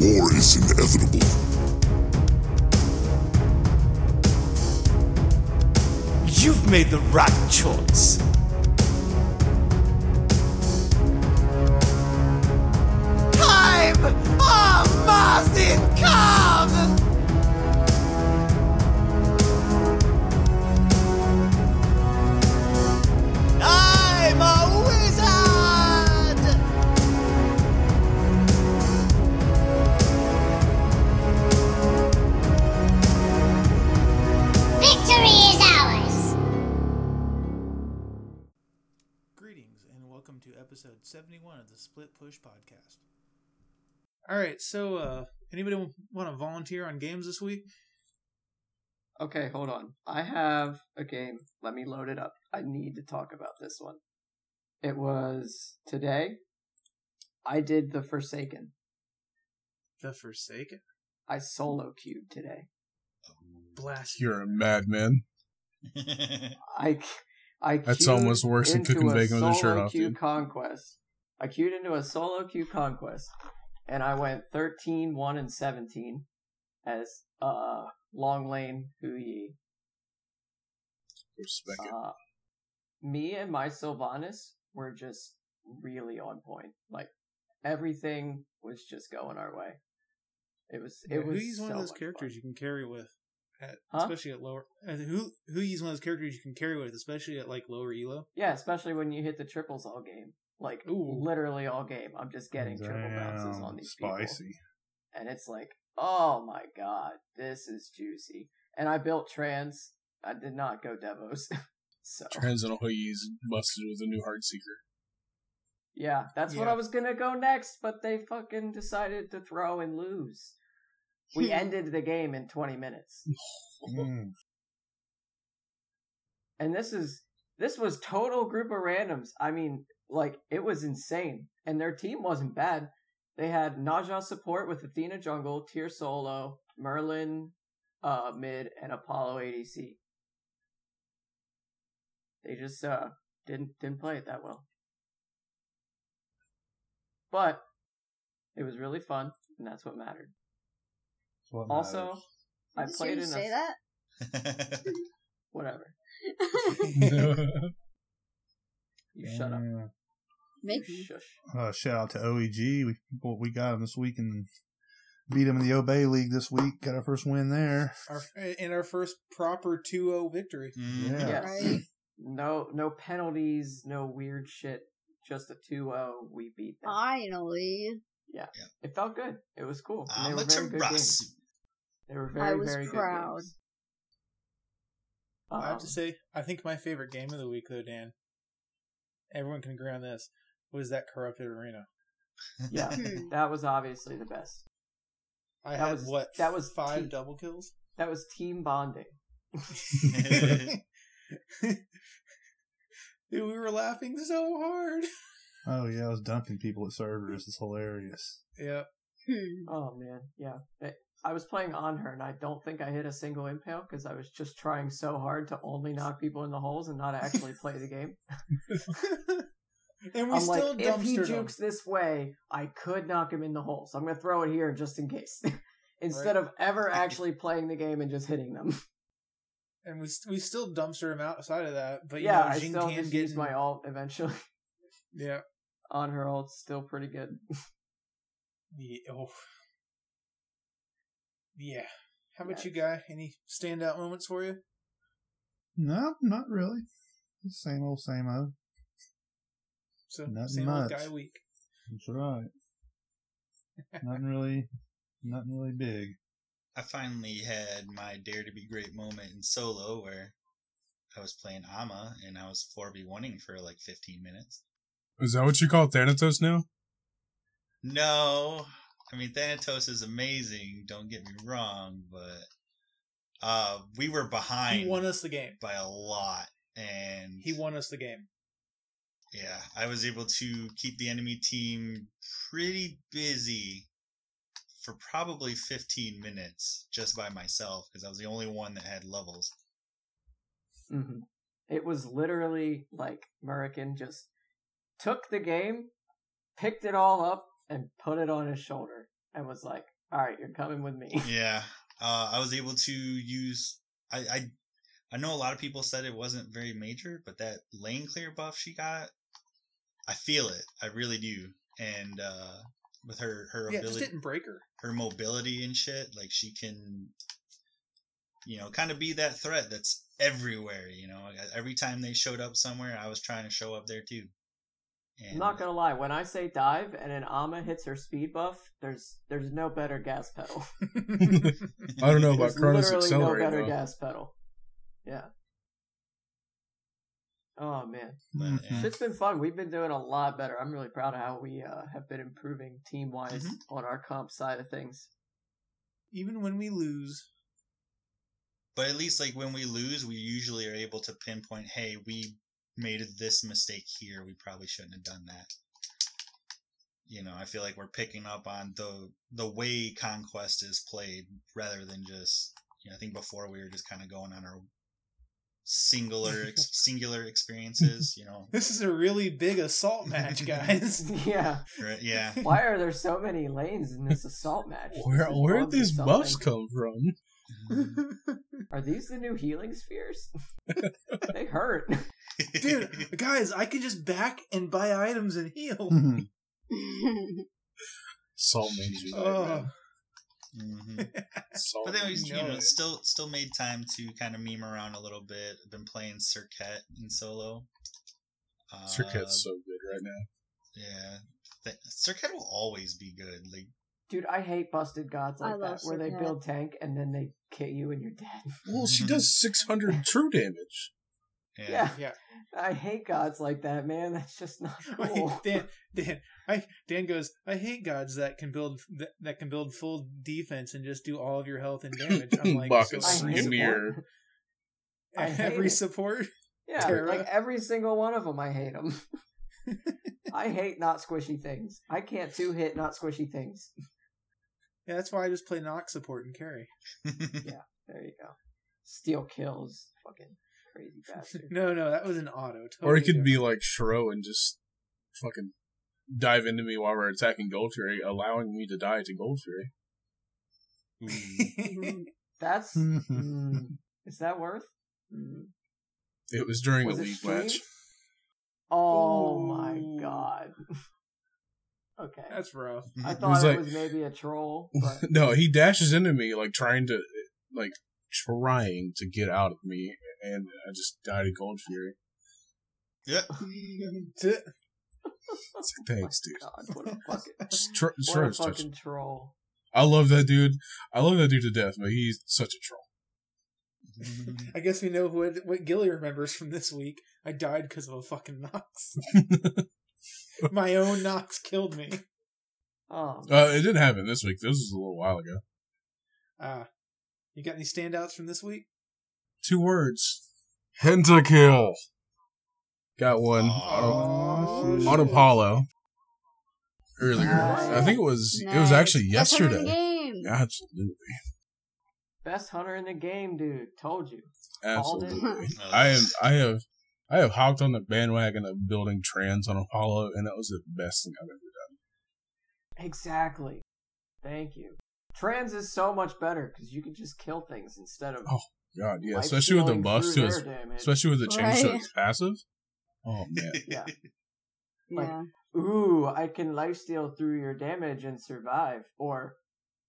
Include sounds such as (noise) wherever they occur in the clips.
War is inevitable. You've made the right choice. Time of mass income! 71 of the Split Push podcast. All right, so uh anybody want to volunteer on games this week? Okay, hold on. I have a game. Let me load it up. I need to talk about this one. It was today. I did the Forsaken. The Forsaken. I solo queued today. Blast. You're a madman. I I That's almost worse than cooking bacon with a shirt off, dude. conquest. I queued into a solo queue conquest, and I went 13, 1, and 17 as uh long lane Hou Yi. Respect it. Uh, me and my Sylvanus were just really on point. Like everything was just going our way. It was. It Yeah, was. Who's one of those characters fun. you can carry with, at, Huh? especially at lower. uh, Who who is one of those characters you can carry with, especially at like lower elo? Yeah, especially when you hit the triples all game. Like Ooh. literally all game. I'm just getting triple bounces on these people. spicy. and it's like, oh my god, this is juicy. And I built trans. I did not go Devos. (laughs) so Transcendental Hou Yi's busted with a new heart seeker. yeah, that's what I was gonna go next, but they fucking decided to throw and lose. We ended the game in 20 minutes. (laughs) Mm. And this is this was total group of randoms. I mean, like it was insane. And their team wasn't bad. They had Naja support with Athena jungle, Tyr solo, Merlin uh mid, and Apollo ADC. They just uh didn't didn't play it that well. But it was really fun, and that's what mattered. Also, I Did played you in say a that? (laughs) whatever. (laughs) You shut up. Maybe. Shush. Uh, shout out to OEG. We what we got him this week and beat him in the Obey League this week. Got our first win there. Our in our first proper 2-0 victory. Yeah. Yes. Right. No no penalties, no weird shit. Just a 2-0. We beat them. Finally. Yeah. It felt good. It was cool. And they were very good games. They were very I was very proud. good games. I have to Um, say, I think my favorite game of the week, though, Dan. Everyone can agree on this. Was that corrupted arena? yeah, Hmm. (laughs) that was obviously the best. I That had was- what? that was five T- double kills. That was team bonding. (laughs) Dude, we were laughing so hard. Oh yeah, I was dumping people at servers. It's hilarious. Yeah. Hmm. Oh man, yeah. I- I was playing on her, and I don't think I hit a single impale because I was just trying so hard to only knock people in the holes and not actually play the game. (laughs) and we I'm still like, if he dumpstered 'em. jukes this way, I could knock him in the hole. So I'm gonna throw it here just in case, (laughs) instead Right. of ever (laughs) actually playing the game and just hitting them. (laughs) and we we still dumpster him outside of that. But you yeah, know, I Jing still can just get use my alt eventually yeah. on her ult. Still pretty good. Yeah. Oh. Yeah. How about Yeah. you, guy? Any standout moments for you? No, not really. Same old, same old. So Nothing same old much. guy week. That's right. nothing really, nothing really big. I finally had my Dare to Be Great moment in solo where I was playing Ama and I was 4v1ing for like 15 minutes. Is that what you call Thanatos now? No, I mean Thanatos is amazing. Don't get me wrong, but uh, we were behind He won us the game. by a lot, and He won us the game. Yeah, I was able to keep the enemy team pretty busy for probably 15 minutes just by myself because I was the only one that had levels. hmm It was literally like Murican just took the game, picked it all up, and put it on his shoulder. and was like, "All right, you're coming with me." (laughs) Yeah, uh, I was able to use. I, I I know a lot of people said it wasn't very major, but that lane clear buff she got, I feel it. I really do. And uh, with her her Yeah, it just ability, didn't break her. her mobility and shit, like she can, you know, kind of be that threat that's everywhere. You know, every time they showed up somewhere, I was trying to show up there too. I'm not gonna lie. When I say dive and an Ama hits her speed buff, there's there's no better gas pedal. (laughs) I don't know about There's Chronos literally no better though. gas pedal. Yeah. Oh man, But, Mhm. yeah. shit's been fun. We've been doing a lot better. I'm really proud of how we uh, have been improving team wise Mhm. on our comp side of things. Even when we lose, But at least like when we lose, we usually are able to pinpoint, hey, we made this mistake here. We probably shouldn't have done that. You know, I feel like we're picking up on the the way conquest is played rather than just. You know, I think before we were just kind of going on our singular (laughs) ex- singular experiences. You know, this is a really big assault match, guys. (laughs) yeah. right? Yeah. Why are there so many lanes in this assault match? Where where bugs did these buffs something. come from? (laughs) Are these the new healing spheres? they hurt. Dude, guys, I can just back and buy items and heal. Mhm. Salt mains unite, Oh. Man. hmm Salt But then we, you know know, still still made time to kind of meme around a little bit. I've been playing Serqet in solo. Uh, Serqet's so good right now. Yeah, Th- Circuit will always be good. Like, Dude, I hate busted gods like love that, where they build tank and then they kill you and you're dead. Well, she (laughs) does 600 true damage. Yeah, Yeah. Yeah. I hate gods like that, man. That's just not (laughs) Wait, cool. Dan, Dan, I, Dan goes. I hate gods that can build that, that can build full defense and just do all of your health and damage. I'm (laughs) like, Bacchus, so I give hate me your- I (laughs) every it. support. Yeah, Terra. like every single one of them, I hate them. I hate not squishy things. I can't two hit not squishy things. Yeah, that's why I just play Nox support and carry. Yeah, there you go. Steal kills, fucking crazy (laughs) bastard. No, no, that was an auto. Or he totally could be like Shiro and just fucking dive into me while we're attacking Gold Fury, allowing me to die to Gold Fury. different. (laughs) That's (laughs) mm, is that worth? Mm. It was during Was a it league streamed? match. Oh my god. okay. that's rough. I thought was it like- was maybe a troll, but no, he dashes into me like trying to, like trying to get out of me, and I just died to Gold Fury. yeah. It's (laughs) like, (laughs) thanks, dude. God, what a fucking (laughs) Just tr- what a fucking troll. I love that dude. I love that dude to death, but he's such a troll. I guess we know what what Gilly remembers from this week. I died because of a fucking Nox. My own Nox killed me. Oh, Uh, it didn't happen this week. This was a little while ago. Ah, you got any standouts from this week? Two words. Pentakill. Got one. Aw. on, Apollo. Earlier. Nice. I think it was it was Nice. actually Best hunter in the yesterday. game. Absolutely. best hunter in the game, dude. Told you. Absolutely. (laughs) I am I have I have hopped on the bandwagon of building trans on Apollo and that was the best thing I've ever done. Exactly. Thank you. Trans is so much better because you can just kill things instead of Oh, God, yeah. life Especially with the stealing buffs through to damage. especially with the change to Right. his passive. Oh man. (laughs) Yeah. Yeah. Like- Ooh, I can lifesteal through your damage and survive. Or,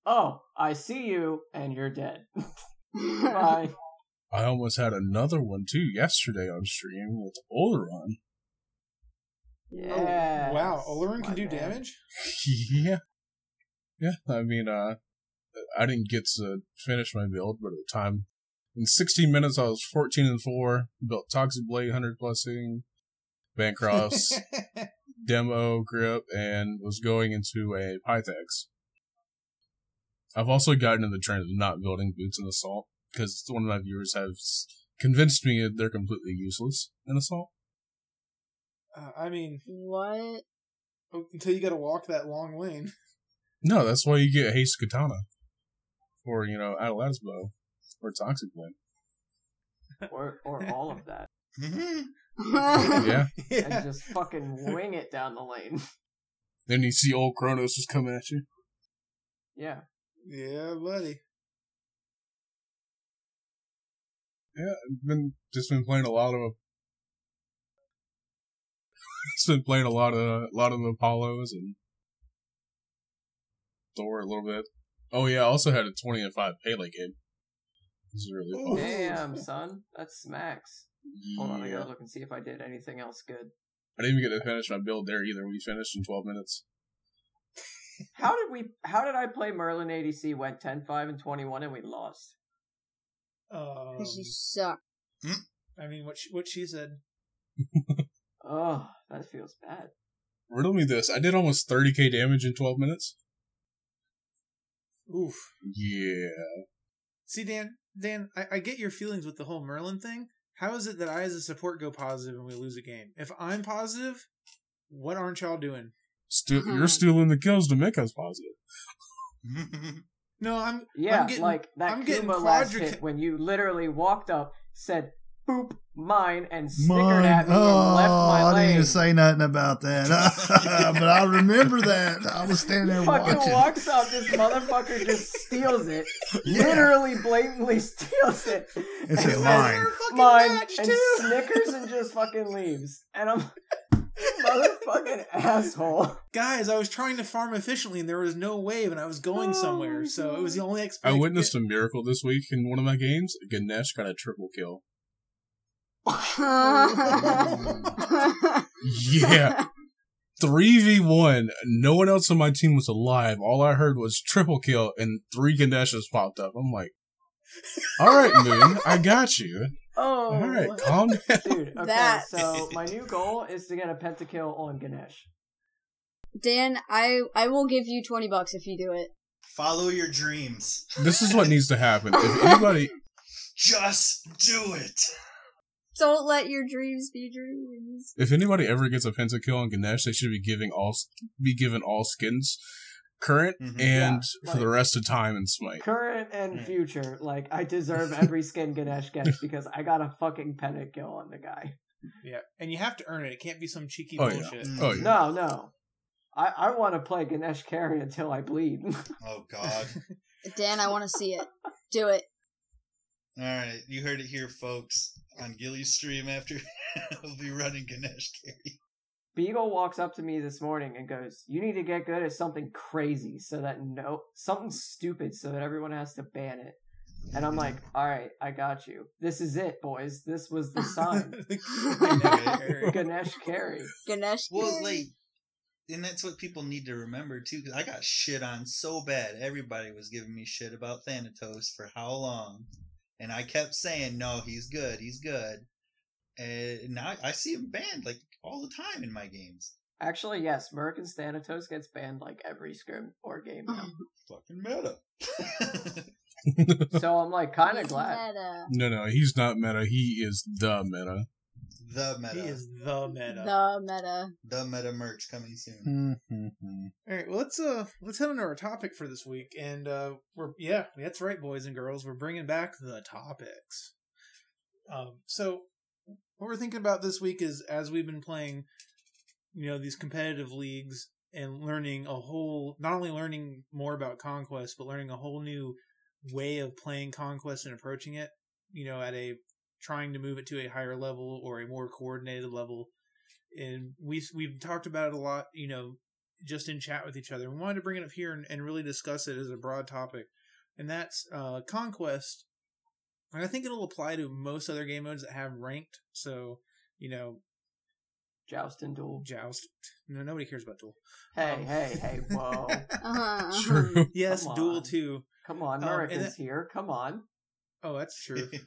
oh, I see you and you're dead. (laughs) Bye. (laughs) I almost had another one too yesterday on stream with Olorun. Yeah. Oh, wow, Olorun can do damage? yeah. Yeah, I mean, uh, I didn't get to finish my build, but at the time, in 16 minutes, I was 14 and 4, built Toxic Blade, 100 blessing, Bancroft's, (laughs) demo, grip, and was going into a Pythax. I've also gotten in the trend of not building boots in Assault, because one of my viewers have s- convinced me that they're completely useless in Assault. Uh, I mean, what? until you got to walk that long lane. No, that's why you get Haste Katana. Or, you know, Atalanta's Bow. Or Toxic Blade. Or, or all of that. (laughs) Mhm. Yeah. And just fucking wing it down the lane. Then you see old Chronos just coming at you. Yeah. Yeah, buddy. Yeah, I've been just been playing a lot of. (laughs) just been playing a lot of a lot of Apollos and Thor a little bit. Oh yeah, I also had a twenty and five Pele game. This is really fun. Damn, son. That smacks. Hold on, I gotta look and see if I did anything else good. I didn't even get to finish my build there either. We finished in twelve minutes. How did we how did I play Merlin ADC? Went 10, 5, and 21 and we lost. Um, Because you suck. I mean, what she, what she said. (laughs) Oh, that feels bad. Riddle me this: I did almost thirty k damage in twelve minutes. Oof. Yeah, See, Dan, Dan, I, I get your feelings with the whole Merlin thing. How is it that I, as a support, go positive and we lose a game? If I'm positive, what aren't y'all doing? Still, Mhm. you're stealing the kills to make us positive. No, I'm. Yeah, I'm getting, like that I'm getting Kuma last hit when you literally walked up, said "boop mine" and snickered Mine. at me Oh, and left my I lane. didn't even say nothing about that. (laughs) but I remember that. I was standing there fucking watching. walks up, this motherfucker just steals it. (laughs) Literally, blatantly (laughs) steals it. It says And mine. Mine and too. snickers and just fucking leaves. And I'm motherfucking asshole. Guys, I was trying to farm efficiently and there was no wave and I was going oh, somewhere, so it was the only I witnessed a miracle this week in one of my games. Ganesh got a triple kill. (laughs) Yeah. 3v1. No one else on my team was alive. All I heard was triple kill and three Ganeshes popped up. I'm like, alright, Moon, I got you. Oh, Alright, calm (laughs) down. dude. Okay, That- so my new goal is to get a pentakill on Ganesh. Dan, I I will give you twenty bucks if you do it. Follow your dreams. This is what needs to happen. If (laughs) anybody, Just do it. Don't let your dreams be dreams. if anybody ever gets a pentakill on Ganesh, they should be giving all be given all skins, current Mhm. and Yeah, for the rest of time and Smite. Current and Mm. future, like I deserve (laughs) every skin Ganesh gets because I got a fucking pentakill on the guy. Yeah, and you have to earn it. It can't be some cheeky Oh, bullshit. Mm. Oh yeah. No, no. I, I want to play Ganesh carry until I bleed. (laughs) Oh God. Dan, I want to see it. Do it. All right, you heard it here, folks. On Gilly's stream after (laughs) we'll be running Ganesh carry. Beagle walks up to me this morning and goes, "You need to get good at something crazy so that no something stupid so that everyone has to ban it." And I'm like, (laughs) "All right, I got you. This is it, boys. This was the sign. (laughs) Ganesh carry." Ganesh. Well, Gary. like, and that's what people need to remember too. Because I got shit on so bad. Everybody was giving me shit about Thanatos for how long, and I kept saying, "No, he's good. He's good." Eh, and now I see him banned like all the time in my games. Actually, yes, Merkin Thanatos gets banned like every scrim or game now. (laughs) Fucking meta. so I'm like kind of glad. Meta. No, no, he's not meta. He is the meta. The meta. He is the meta. The meta. The meta merch coming soon. Mm-hmm. All right, well let's uh let's head into our topic for this week, and uh we're yeah that's right, boys and girls, we're bringing back the topics. Um, so what we're thinking about this week is as we've been playing, you know, these competitive leagues and learning a whole not only learning more about conquest, but learning a whole new way of playing conquest and approaching it. You know, at a trying to move it to a higher level or a more coordinated level. And we we've talked about it a lot, you know, just in chat with each other. We wanted to bring it up here and, and really discuss it as a broad topic, and that's uh, conquest. And I think it'll apply to most other game modes that have ranked. So, you know, Joust and duel. joust. No, nobody cares about duel. Hey, Um, hey, hey! (laughs) Whoa! Uh-huh. True. Yes, duel on. too. Come on, Um, and that- here. Come on. Oh, that's true. (laughs)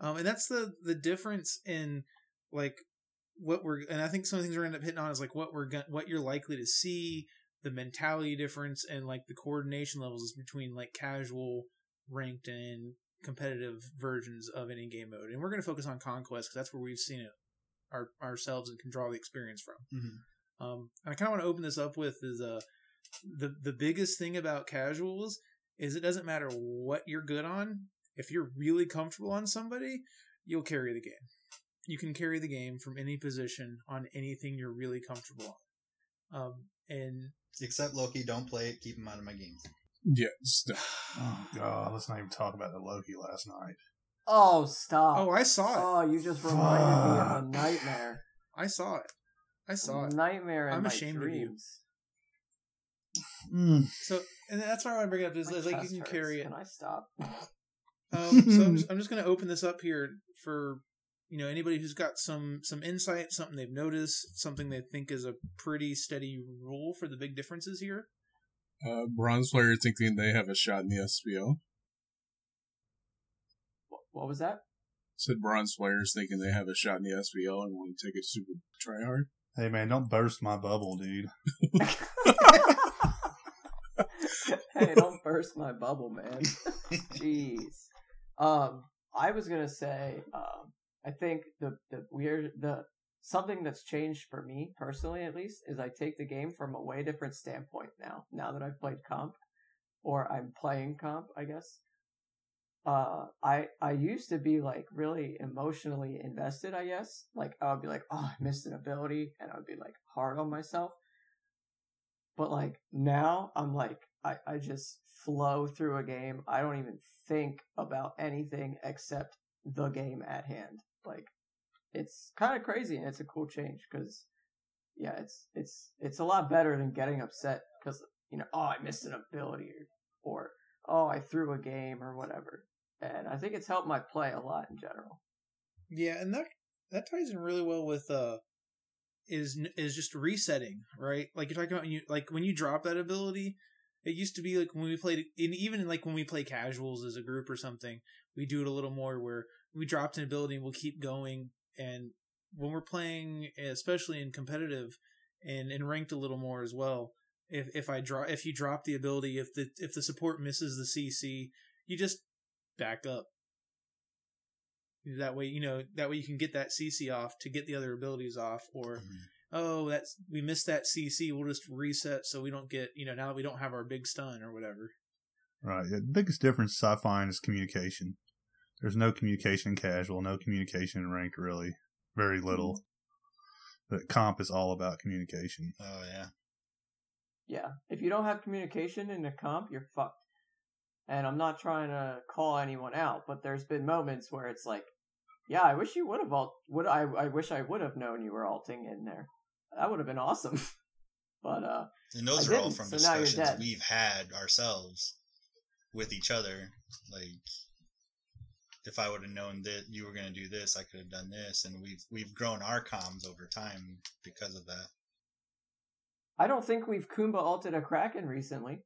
Um, and that's the the difference in like what we're and I think some of the things we're gonna end up hitting on is like what we're gonna what you're likely to see, the mentality difference, and like the coordination levels between like casual, ranked, and competitive versions of any game mode. And we're gonna focus on conquest because that's where we've seen it our, ourselves and can draw the experience from. Mhm. Um, and I kind of want to open this up with is uh the the biggest thing about casuals is it doesn't matter what you're good on. If you're really comfortable on somebody, you'll carry the game. You can carry the game from any position on anything you're really comfortable on. Um, and Except Loki, don't play it. Keep him out of my games. Yeah, (sighs) oh god, let's not even talk about the Loki last night. Oh, stop. Oh, I saw it. Oh, you just reminded me of a nightmare. I saw it. I saw it. Nightmare in I'm my ashamed of you. dreams. Mm. So, and that's why I want to bring it up is, My is like you can hurts. carry it. Can I stop? (laughs) Um, so I'm (laughs) just, I'm just going to open this up here for you know anybody who's got some some insight, something they've noticed, something they think is a pretty steady rule for the big differences here. uh, bronze player thinking they have a shot in the SBO. Wh- what was that? Said bronze players thinking they have a shot in the SBO and want to take it super try hard. Hey man, don't burst my bubble, dude. (laughs) (laughs) hey, don't burst my bubble, man. Jeez. Um, I was gonna say, um, I think the the weird the something that's changed for me personally, at least, is I take the game from a way different standpoint now. Now that I've played comp, or I'm playing comp, I guess. Uh, I I used to be like really emotionally invested. I guess like I would be like, oh, I missed an ability, and I would be like hard on myself. But like now, I'm like I I just flow through a game. I don't even think about anything except the game at hand. Like it's kind of crazy and it's a cool change because yeah, it's it's it's a lot better than getting upset because you know oh I missed an ability or, or oh I threw a game or whatever. And I think it's helped my play a lot in general. Yeah, and that that ties in really well with uh is is just resetting, right? Like you're talking about you like when you drop that ability. It used to be like when we played, and even like when we play casuals as a group or something, we do it a little more where we dropped an ability and we'll keep going. And when we're playing, especially in competitive and in ranked a little more as well, if if I drop if you drop the ability, if the if the support misses the CC, you just back up. That way, you know, that way you can get that CC off to get the other abilities off, or Mhm. Oh, that's we missed that CC. We'll just reset so we don't get, you know, now that we don't have our big stun or whatever. Right. The biggest difference I find is communication. There's no communication in casual, no communication in ranked really. Very little. Mm. But comp is all about communication. Oh yeah. Yeah, if you don't have communication in a comp, you're fucked. And I'm not trying to call anyone out, but there's been moments where it's like, yeah, I wish you would have alt. Would I? I wish I would have known you were alting in there. That would have been awesome. (laughs) but uh, And those I are all from so discussions we've had ourselves with each other. Like, if I would have known that you were going to do this, I could have done this, and we've we've grown our comms over time because of that. I don't think we've Kumba alted a Kraken recently.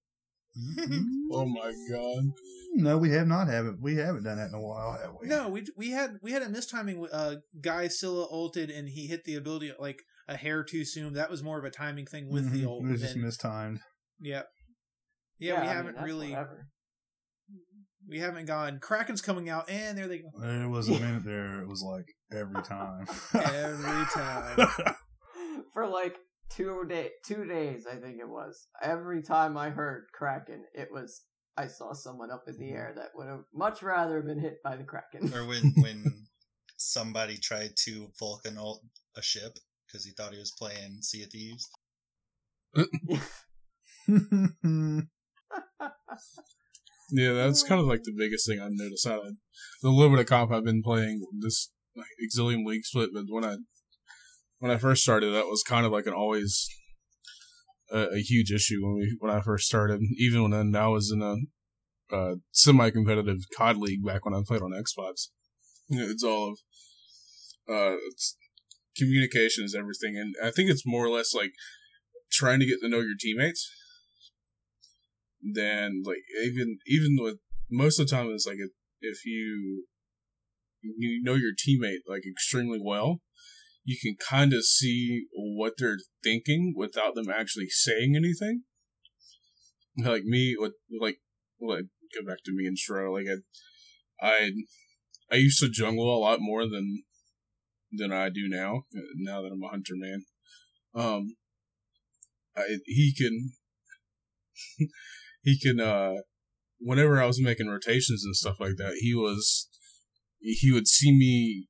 (laughs) Oh my god. No, we have not Haven't We haven't done that in a while, have we? No, we we had we had a mistiming. Uh, guy Scylla ulted and he hit the ability like a hair too soon. That was more of a timing thing with the Mhm. ult. It was just than- mistimed. yeah, yeah. we I haven't that's really whatever. we haven't gone. Kraken's coming out, and there they go. There was a minute there. It was like every time. Every (laughs) time. (laughs) for like two day two days I think it was. Every time I heard Kraken, it was I saw someone up in the air that would have much rather been hit by the Kraken. or when (laughs) when somebody tried to Vulcan ult a ship because he thought he was playing Sea of Thieves. (laughs) Yeah, that's kind of like the biggest thing I've noticed out of the little bit of comp I've been playing this like Exilium League split. But when I when I first started, that was kind of like an always a, a huge issue when we when I first started. Even when I was in a uh, semi-competitive COD league back when I played on Xbox, you know, it's all of uh, it's, communication is everything, and I think it's more or less like trying to get to know your teammates then like even even with most of the time it's like if, if you you know your teammate like extremely well you can kind of see what they're thinking without them actually saying anything. Like me with like like go back to me and Shro like I I I used to jungle a lot more than than I do now now that I'm a hunter man. Um I he can (laughs) he can uh whenever I was making rotations and stuff like that, he was he would see me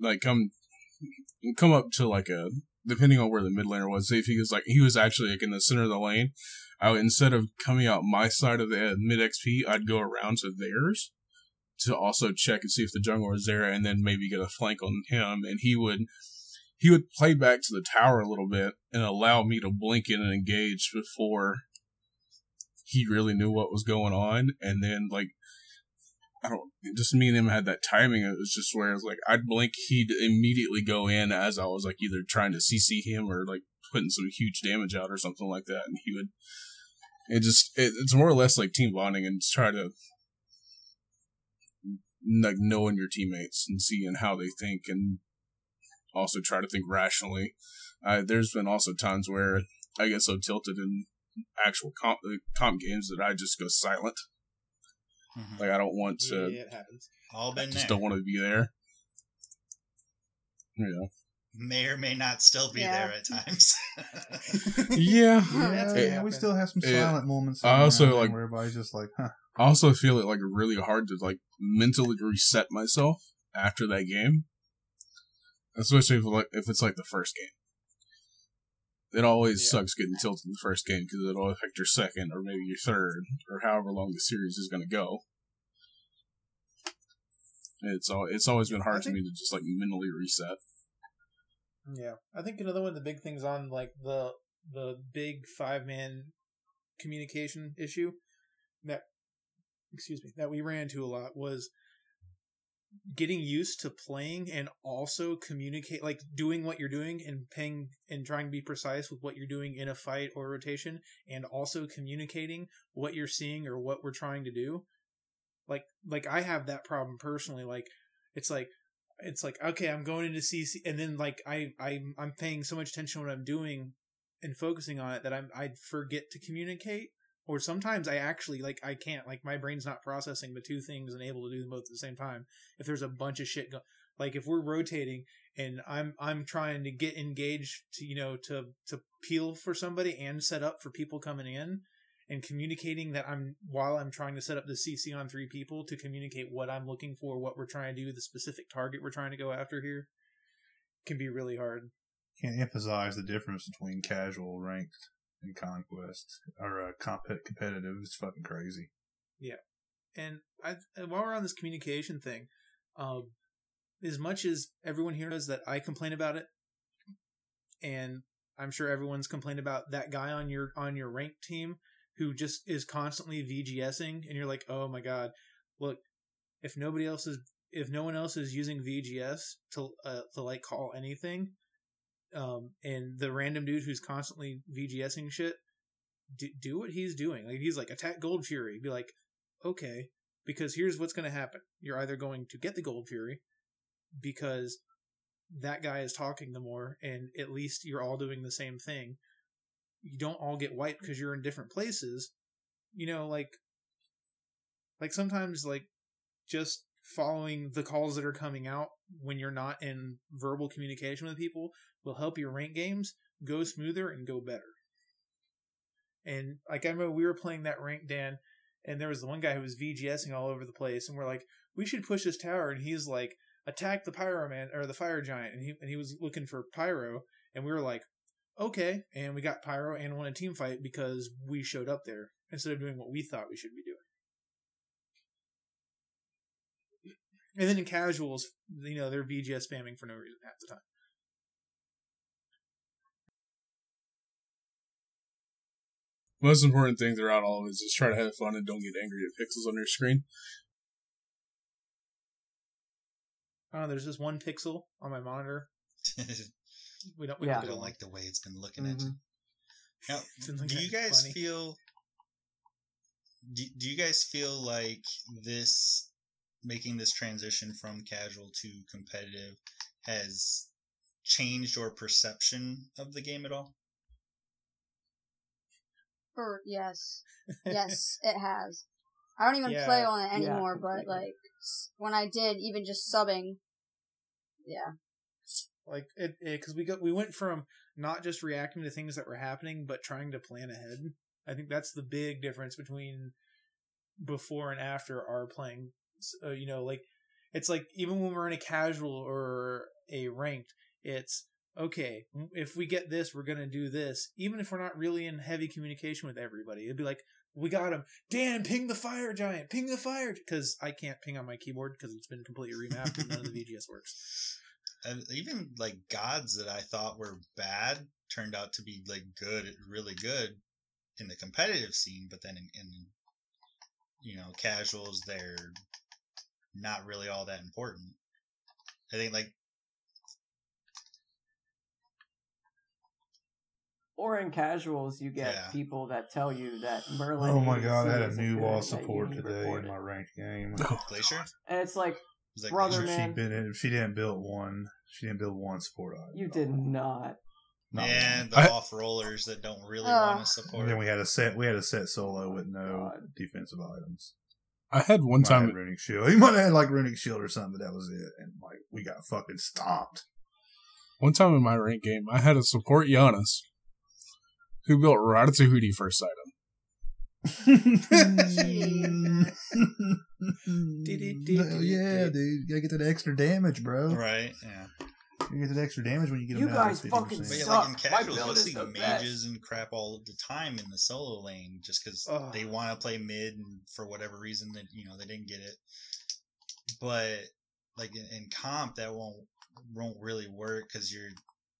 like come come up to like a depending on where the mid laner was, if he was like he was actually like in the center of the lane, I would instead of coming out my side of the mid XP, I'd go around to theirs to also check and see if the jungle was there, and then maybe get a flank on him, and he would he would play back to the tower a little bit and allow me to blink in and engage before he really knew what was going on, and then like I don't just me and him had that timing. It was just where it was like I'd blink, he'd immediately go in as I was like either trying to CC him or like putting some huge damage out or something like that, and he would. It just it, it's more or less like team bonding and try to like knowing your teammates and seeing how they think and also try to think rationally. Uh, there's been also times where I get so tilted in actual comp, comp games that I just go silent. Mhm. Like I don't want to. yeah, it happens. All been I just there. don't want to be there. Yeah. May or may not still be Yeah. there at times. (laughs) (laughs) Yeah. That's yeah, we still have some Yeah. silent moments. I also, like- where everybody's just like, huh. I also feel it like really hard to like mentally reset myself after that game, especially if like if it's like the first game. It always Yeah. sucks getting tilted in the first game because it'll affect your second or maybe your third or however long the series is going to go. It's all it's always been hard I for me to just like mentally reset. Yeah, I think another one of the big things on like the the big five man communication issue that excuse me that we ran into a lot was getting used to playing and also communicate like doing what you're doing and paying and trying to be precise with what you're doing in a fight or rotation and also communicating what you're seeing or what we're trying to do. Like like i have that problem personally like it's like it's like okay i'm going into cc and then like i i'm, i'm paying so much attention to what i'm doing and focusing on it that i'm i forget to communicate. Or sometimes i actually like i can't like my brain's not processing the two things and able to do them both at the same time. If there's a bunch of shit going like if we're rotating and i'm i'm trying to get engaged to you know to to peel for somebody and set up for people coming in and communicating that i'm while i'm trying to set up the cc on three people to communicate what i'm looking for what we're trying to do the specific target we're trying to go after here can be really hard Can't emphasize the difference between casual, ranked, and conquest or uh, comp- competitive. It's fucking crazy. Yeah, and I while we're on this communication thing, um, as much as everyone here knows that I complain about it, and I'm sure everyone's complained about that guy on your on your ranked team who just is constantly VGSing, and you're like, oh my god, look, if nobody else is if no one else is using VGS to uh, to like call anything, um, and the random dude who's constantly VGSing shit, do, do what he's doing. Like he's like attack Gold Fury, be like, okay, because here's what's going to happen. You're either going to get the Gold Fury because that guy is talking the more, and at least you're all doing the same thing. You don't all get wiped because you're in different places. You know, like, like sometimes, like, just following the calls that are coming out when you're not in verbal communication with people will help your rank games go smoother and go better. And like I remember we were playing that rank Dan and there was the one guy who was VGSing all over the place, and we're like, we should push this tower, and he's like, attack the pyro man or the fire giant, and he and he was looking for pyro, and we were like, okay, and we got pyro and won a team fight because we showed up there instead of doing what we thought we should be doing. And then in casuals, you know, they're VGS spamming for no reason half the time. Most important thing throughout all of it is just try to have fun and don't get angry at pixels on your screen. Oh, there's this one pixel on my monitor. (laughs) We don't. We Yeah. Don't, don't like the way it's been looking at you. Now, (laughs) It's been looking do you guys funny. feel? Do, do you guys feel like this making this transition from casual to competitive has changed your perception of the game at all? For yes, (laughs) yes, it has. I don't even Yeah. play on it Yeah, anymore, but like when I did, even just subbing, yeah, like it because we got we went from not just reacting to things that were happening but trying to plan ahead i think that's the big difference between before and after our playing uh, you know like it's like even when we're in a casual or a ranked it's okay, if we get this, we're gonna do this, even if we're not really in heavy communication with everybody. It'd be like, we got him, Dan, ping the fire giant, ping the fire, because I can't ping on my keyboard because it's been completely remapped and none of the (laughs) VGS works. And even like gods that I thought were bad turned out to be like good, really good in the competitive scene. But then in, in you know casuals, they're not really all that important. I think like Or in casuals, you get Yeah. people that tell you that Merlin. Oh my god, I had a new good, wall support today report in my ranked game. (laughs) (laughs) Glacier, And it's like, was that Brother, man. she'd been if she didn't build one, she didn't build one support item. you did not. Not and one. the I- off rollers that don't really Ugh. want to support. And then we had a set. We had a set solo with no God. defensive items. I had one Might time. had runic shield. (laughs) He might have had like runic shield or something, but that was it. And like we got fucking stomped. One time in my rank game, I had a support Giannis who built Ratatouille first item. Hell yeah, mm. (laughs) dude! You gotta get that extra damage, bro. right? Yeah. You get that extra damage when you get You them down guys to 50%. fucking But yeah, Suck. like in My casuals, build you'll is see the mages and crap all the time in the solo lane just because Ugh. they want to play mid and for whatever reason that you know they didn't get it. But like in, in comp, that won't won't really work because you're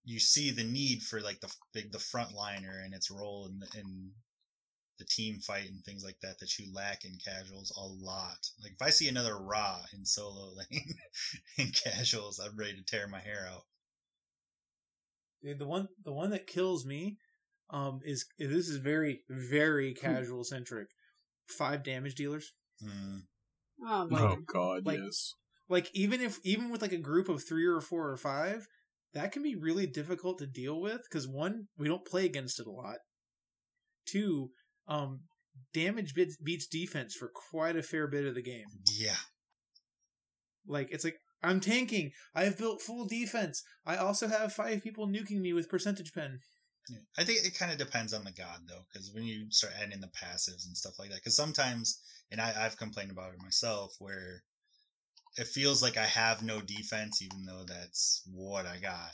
you see the need for like the big the frontliner and its role in the, in the team fight and things like that that you lack in casuals a lot. Like if I see another Ra in solo (laughs) lane in casuals, I'm ready to tear my hair out. Dude, the one the one that kills me um is this is very very casual centric. Five damage dealers. Mm. Oh my oh God, like- yes. Like even if even with like a group of 3 or 4 or 5, that can be really difficult to deal with cuz one we don't play against it a lot. Two, um damage beats, beats defense for quite a fair bit of the game. Yeah. Like it's like I'm tanking. I have built full defense. I also have five people nuking me with percentage pen. Yeah. I think it kind of depends on the god though, because when you start adding in the passives and stuff like that, because sometimes, and I, I've complained about it myself, where it feels like I have no defense, even though that's what I got,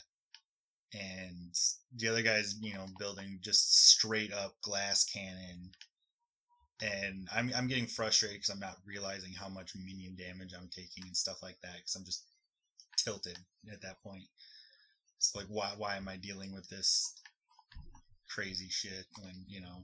and the other guy's, you know, building just straight up glass cannon, and I'm I'm getting frustrated because I'm not realizing how much minion damage I'm taking and stuff like that, because I'm just tilted at that point. It's like why why am I dealing with this crazy shit when you know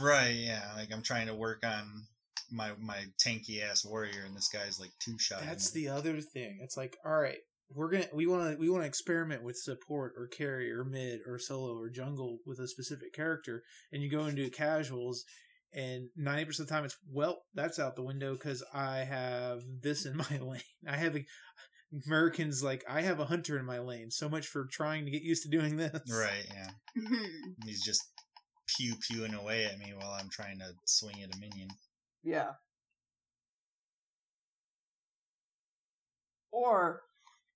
right yeah like i'm trying to work on my my tanky ass warrior and this guy's like two shot That's the other thing. It's like, all right, we're gonna we want to we want to experiment with support or carry or mid or solo or jungle with a specific character, and you go into casuals, and ninety percent of the time it's well, that's out the window because I have this in (laughs) my lane. I have a, Americans like I have a hunter in my lane. So much for trying to get used to doing this. right yeah mm-hmm. he's just pew pewing away at me while i'm trying to swing at a minion Yeah. Or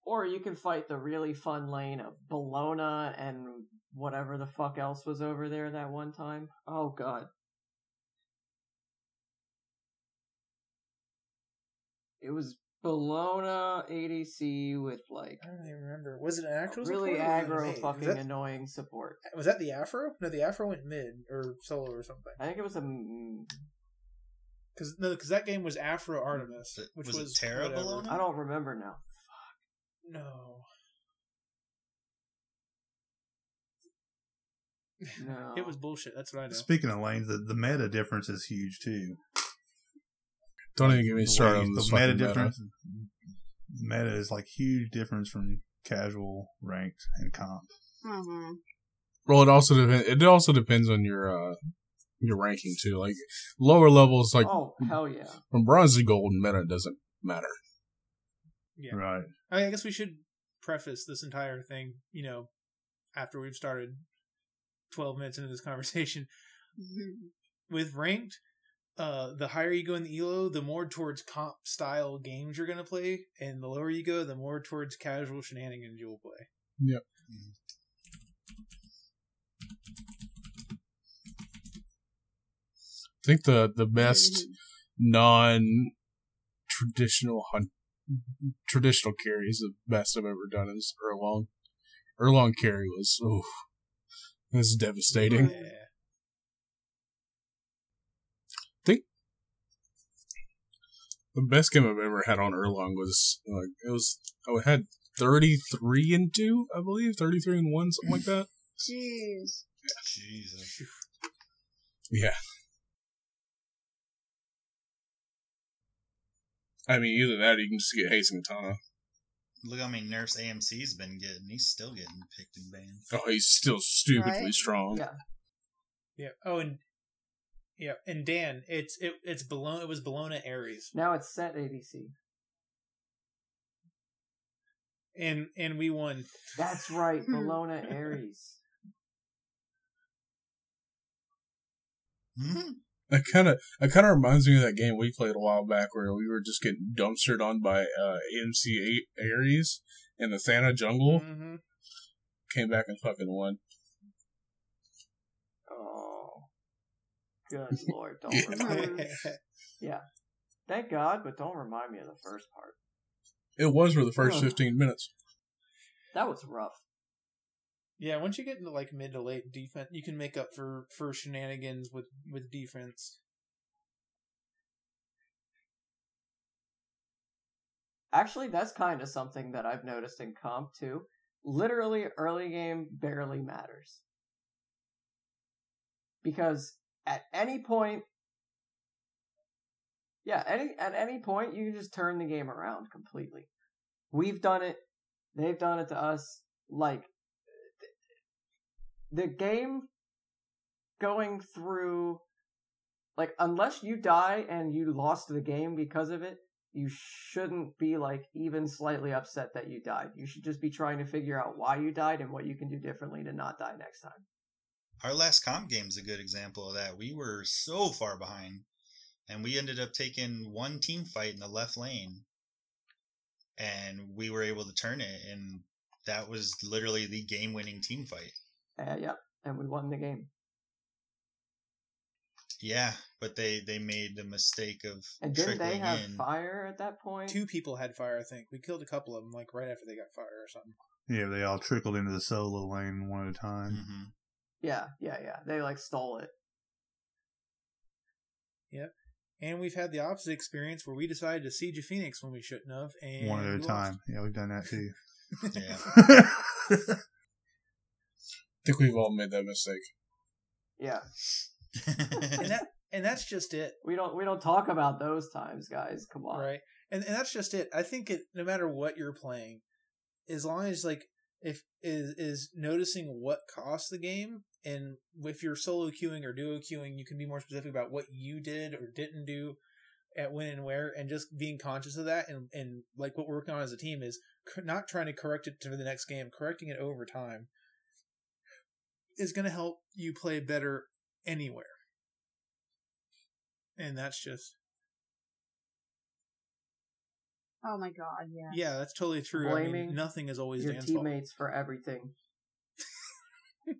or you can fight the really fun lane of Bellona and whatever the fuck else was over there that one time. Oh god. It was Bellona ADC with like I don't even remember. Was it an actual really support or was it a aggro fucking that- annoying support. Was that the Afro? No, the Afro went mid or solo or something. I think it was a Because no, because that game was Afro Artemis, which was was, it Terra whatever. Bellona? I don't remember now. Fuck. No, No. (laughs) it was bullshit. That's what I know. Speaking of lanes, the, the meta difference is huge too. Don't even get me The started on this the meta fucking meta. difference. Meta is like huge difference from casual, ranked, and comp. Mhm. Well, it also depends. It also depends on your uh your ranking too. Like lower levels, like oh hell yeah. from bronze to gold, meta doesn't matter. Yeah. Right. I, I guess we should preface this entire thing, you know, after we've started 12 minutes into this conversation (laughs) with ranked. Uh, the higher you go in the elo, the more towards comp style games you're gonna play, and the lower you go, the more towards casual shenanigans you'll play. I think the the best mm-hmm. non traditional hunt traditional carry is the best I've ever done is Erlang. Erlang carry was oh, this is devastating. Yeah. I think The best game I've ever had on Erlang was like it was oh, I had thirty three and two, I believe, thirty three and one, something like that. Jeez. Jesus. Yeah. I mean, either that or you can just get Hasten Katana. Look how many nerfs AMC's been getting. He's still getting picked and banned. Oh, he's still stupidly Right? strong. Yeah. Yeah. Oh, and yeah, and Dan, it's it it's Bellona. It was Bellona Ares, Now it's set ABC. and and we won. That's right, (laughs) Bellona Ares. Hmm? That kind of that kind of reminds me of that game we played a while back where we were just getting dumpstered on by uh, AMC eight Ares in the Thana jungle. hmm Came back and fucking won. Oh, good (laughs) lord! Don't Yeah. remind. (laughs) Yeah, thank God, but don't remind me of the first part. It was for the first Ugh. fifteen minutes. That was rough. Yeah, once you get into like mid to late defense, you can make up for for shenanigans with with defense. Actually, that's kind of something that I've noticed in comp too. Literally, early game barely matters. Because at any point, yeah, any at any point you can just turn the game around completely. We've done it. They've done it to us. Like the game going through like unless you die and you lost the game because of it, you shouldn't be like even slightly upset that you died. You should just be trying to figure out why you died and what you can do differently to not die next time. Our last comp game is a good example of that. We were so far behind, and we ended up taking one team fight in the left lane, and we were able to turn it, and that was literally the game-winning team fight. Uh, yeah, and we won the game. Yeah, but they they made the mistake of And didn't they have in. fire at that point? Two people had fire. I think we killed a couple of them like right after they got fire or something. Yeah, they all trickled into the solo lane one at a time. hmm Yeah, yeah, yeah. They like stole it. Yep. And we've had the opposite experience where we decided to siege a phoenix when we shouldn't have, and one at we a lost. time. Yeah, we've done that too. Yeah. (laughs) (laughs) I think we've all made that mistake. Yeah, (laughs) and that and that's just it. we don't we don't talk about those times, guys. Come on. right and and that's just it i think it no matter what you're playing as long as like if is is noticing what costs the game and if you're solo queuing or duo queuing you can be more specific about what you did or didn't do at when and where and just being conscious of that and and like what we're working on as a team is not trying to correct it to the next game correcting it over time is going to help you play better anywhere and that's just Oh my god, yeah. Yeah, that's totally true. I Blaming mean, nothing is always Your Dan's fault. teammates for everything. (laughs)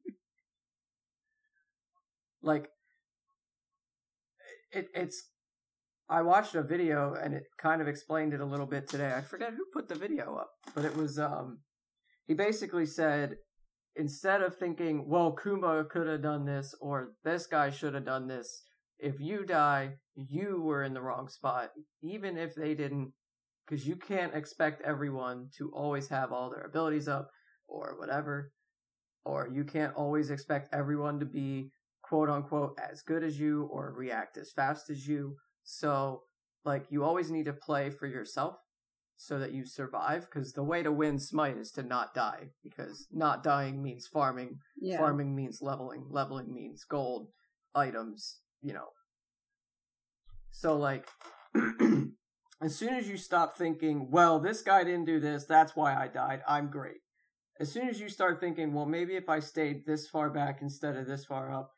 like it it's I watched a video and it kind of explained it a little bit today. I forget who put the video up, but it was um he basically said instead of thinking, well, Kuma could have done this or this guy should have done this, if you die, you were in the wrong spot, even if they didn't, because you can't expect everyone to always have all their abilities up or whatever, or you can't always expect everyone to be quote unquote as good as you or react as fast as you. So, like, you always need to play for yourself so that you survive, because the way to win Smite is to not die, because not dying means farming, Yeah. farming means leveling, leveling means gold, items, you know. So, like, (clears throat) as soon as you stop thinking, well, this guy didn't do this, that's why I died, I'm great. As soon as you start thinking, well, maybe if I stayed this far back instead of this far up,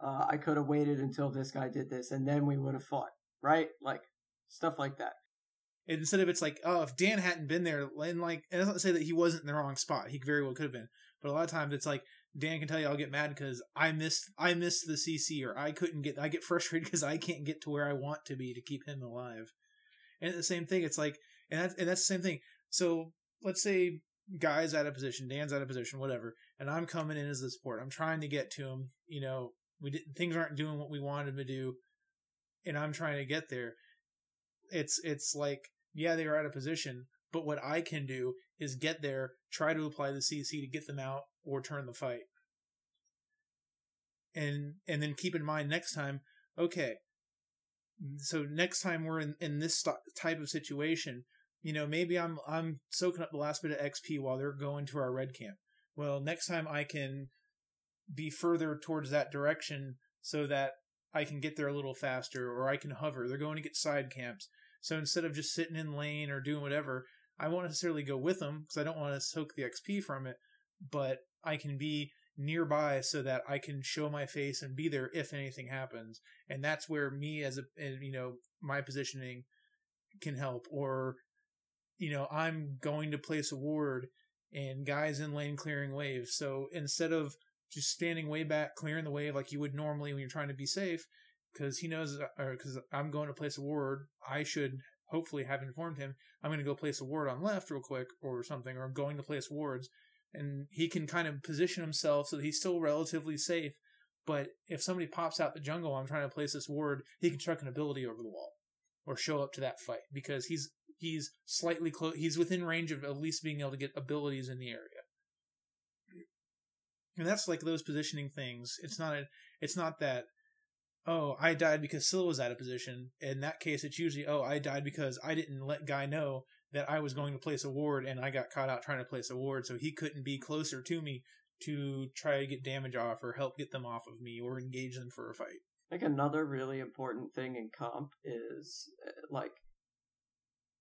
uh, I could have waited until this guy did this, and then we would have fought, right? Like, stuff like that. Instead of it's like, oh, if Dan hadn't been there, and like, and that's not to say that he wasn't in the wrong spot. He very well could have been. But a lot of times it's like Dan can tell you I'll get mad because I missed I missed the CC or I couldn't get I get frustrated (laughs) because I can't get to where I want to be to keep him alive. And the same thing, it's like and that's and that's the same thing. So let's say guys out of position, Dan's out of position, whatever, and I'm coming in as the support. I'm trying to get to him. You know, we did, things aren't doing what we wanted to do, and I'm trying to get there. It's it's like yeah, they are out of position, but what I can do is get there, try to apply the CC to get them out or turn the fight. And and then keep in mind next time, okay, so next time we're in, in this st- type of situation, you know, maybe I'm I'm soaking up the last bit of XP while they're going to our red camp. Well, next time I can be further towards that direction so that I can get there a little faster or I can hover. They're going to get side camps. So instead of just sitting in lane or doing whatever, I won't necessarily go with them because I don't want to soak the XP from it, but I can be nearby so that I can show my face and be there if anything happens. And that's where me as a, you know, my positioning can help. Or, you know, I'm going to place a ward and guys in lane clearing waves. So instead of just standing way back, clearing the wave like you would normally when you're trying to be safe, because he knows, or because I'm going to place a ward, I should hopefully have informed him. I'm going to go place a ward on left real quick or something, or I'm going to place wards, and he can kind of position himself so that he's still relatively safe. But if somebody pops out the jungle, I'm trying to place this ward, he can chuck an ability over the wall or show up to that fight because he's he's slightly close. He's within range of at least being able to get abilities in the area. And that's like those positioning things. It's not a, it's not that oh, I died because Scylla was out of position. In that case, it's usually, oh, I died because I didn't let Guy know that I was going to place a ward and I got caught out trying to place a ward, so he couldn't be closer to me to try to get damage off or help get them off of me or engage them for a fight. I think another really important thing in comp is uh, like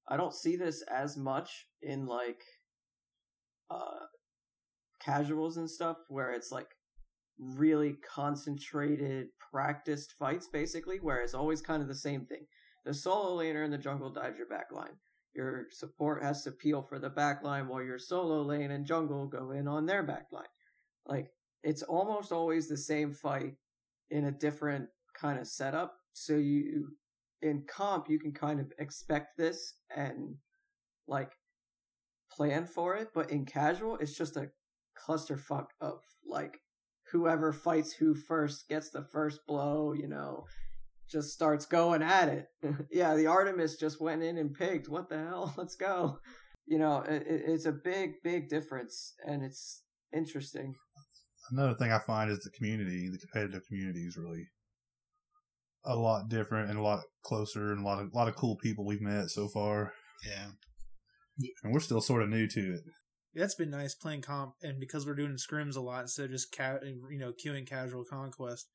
I don't see this as much in like uh casuals and stuff where it's like really concentrated practiced fights basically where it's always kind of the same thing. The solo laner in the jungle dives your backline your support has to peel for the backline while your solo lane and jungle go in on their backline like it's almost always the same fight in a different kind of setup. So you in comp you can kind of expect this and like plan for it but in casual it's just a clusterfuck of like whoever fights who first gets the first blow, you know, just starts going at it. (laughs) yeah, the Artemis just went in and picked. What the hell? (laughs) Let's go. You know, it, it's a big, big difference, and it's interesting. Another thing I find is the community, the competitive community is really a lot different and a lot closer and a lot of a lot of cool people we've met so far. Yeah. And we're still sort of new to it that's been nice playing comp, and because we're doing scrims a lot instead of just ca- you know queuing casual conquest,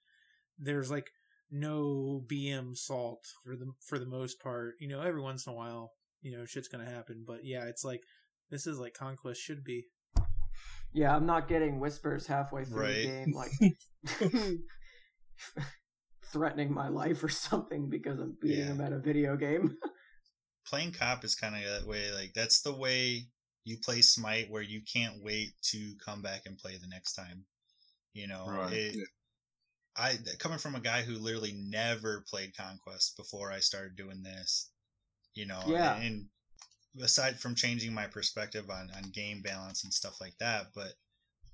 there's like no BM salt for the for the most part. You know, every once in a while, you know, shit's gonna happen, but yeah, it's like this is like conquest should be. Yeah, I'm not getting whispers halfway through Right. the game, like (laughs) (laughs) threatening my life or something because I'm beating Yeah. them at a video game. (laughs) Playing cop is kind of that way. Like that's the way you play Smite, where you can't wait to come back and play the next time. You know, Right. it, Yeah. I coming from a guy who literally never played Conquest before I started doing this. You know, Yeah. and aside from changing my perspective on on game balance and stuff like that, but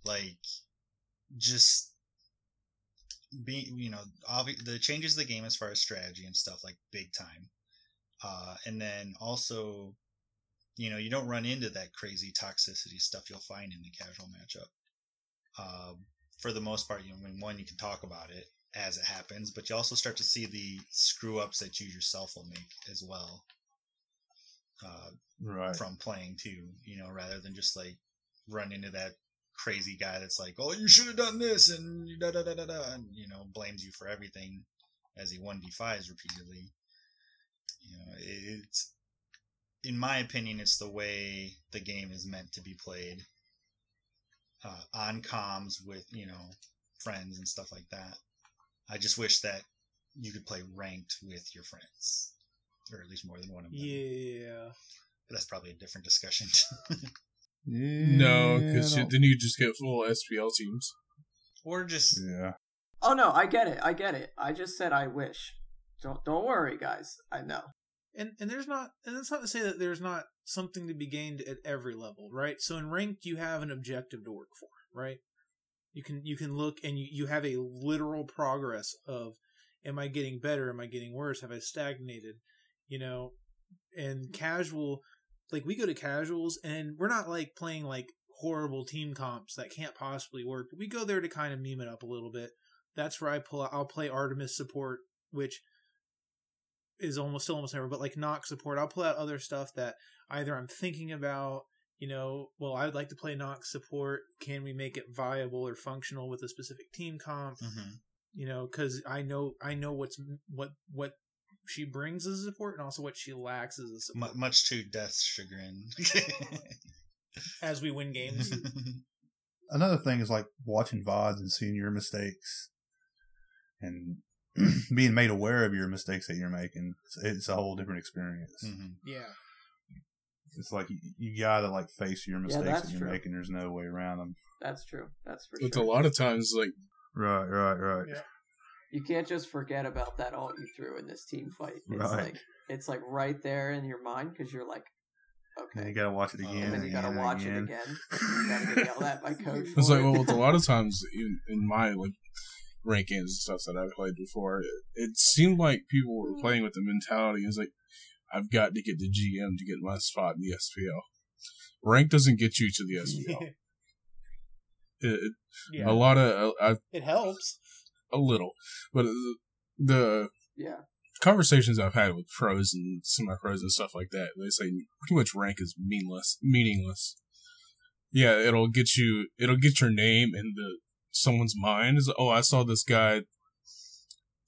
like just being you know obvi- the changes of the game as far as strategy and stuff like big time uh and then also you know you don't run into that crazy toxicity stuff you'll find in the casual matchup uh, for the most part you know I mean, one you can talk about it as it happens but you also start to see the screw ups that you yourself will make as well uh, Right. from playing too, you know, rather than just like run into that crazy guy that's like, oh, you should have done this and da da da da da, and you know, blames you for everything as he one d fives repeatedly. You know, it's in my opinion, it's the way the game is meant to be played uh, on comms with you know friends and stuff like that. I just wish that you could play ranked with your friends, or at least more than one of them. Yeah. But that's probably a different discussion. (laughs) No, because Yeah, then you just get full SPL teams. or just Yeah. oh no, I get it. I get it. I just said I wish. Don't don't worry, guys. I know. And and there's not and that's not to say that there's not something to be gained at every level, right? So in ranked you have an objective to work for, right? You can you can look and you, you have a literal progress of am I getting better? Am I getting worse? Have I stagnated? You know, and casual like we go to casuals and we're not like playing like horrible team comps that can't possibly work. We go there to kind of meme it up a little bit. That's where I pull out I'll play Artemis support, which is almost still almost never, but like Nox support. I'll pull out other stuff that either I'm thinking about, you know, well, I would like to play Nox support. Can we make it viable or functional with a specific team comp? hmm You know, because I know I know what's what what she brings as a support and also what she lacks as a support M- much to Death's chagrin. (laughs) as we win games. (laughs) Another thing is like watching VODs and seeing your mistakes and (clears throat) being made aware of your mistakes that you're making. It's, it's a whole different experience. Mhm. yeah, It's like you, you gotta like face your mistakes that's that you're true. making. There's no way around them. That's true. That's for It's sure. a lot of times like Right, right, right. Yeah. You can't just forget about that all you threw in this team fight. It's Right. like it's like right there in your mind because you're like, And okay, you gotta watch it Oh, again. and then you gotta again, watch again. it again. You gotta get yelled at by (laughs) coach. It's like well, it's a lot of (laughs) times in, in my like rank games and stuff that I've played before, it, it seemed like people were playing with the mentality. It's like I've got to get the GM to get my spot in the SPL. Rank doesn't get you to the SPL. (laughs) It, it, yeah, A lot of uh, it helps. a little, but the yeah, conversations I've had with pros and semi pros and stuff like that, they say pretty much rank is meaningless. Meaningless. Yeah, it'll get you. It'll get your name into someone's mind. Is oh, I saw this guy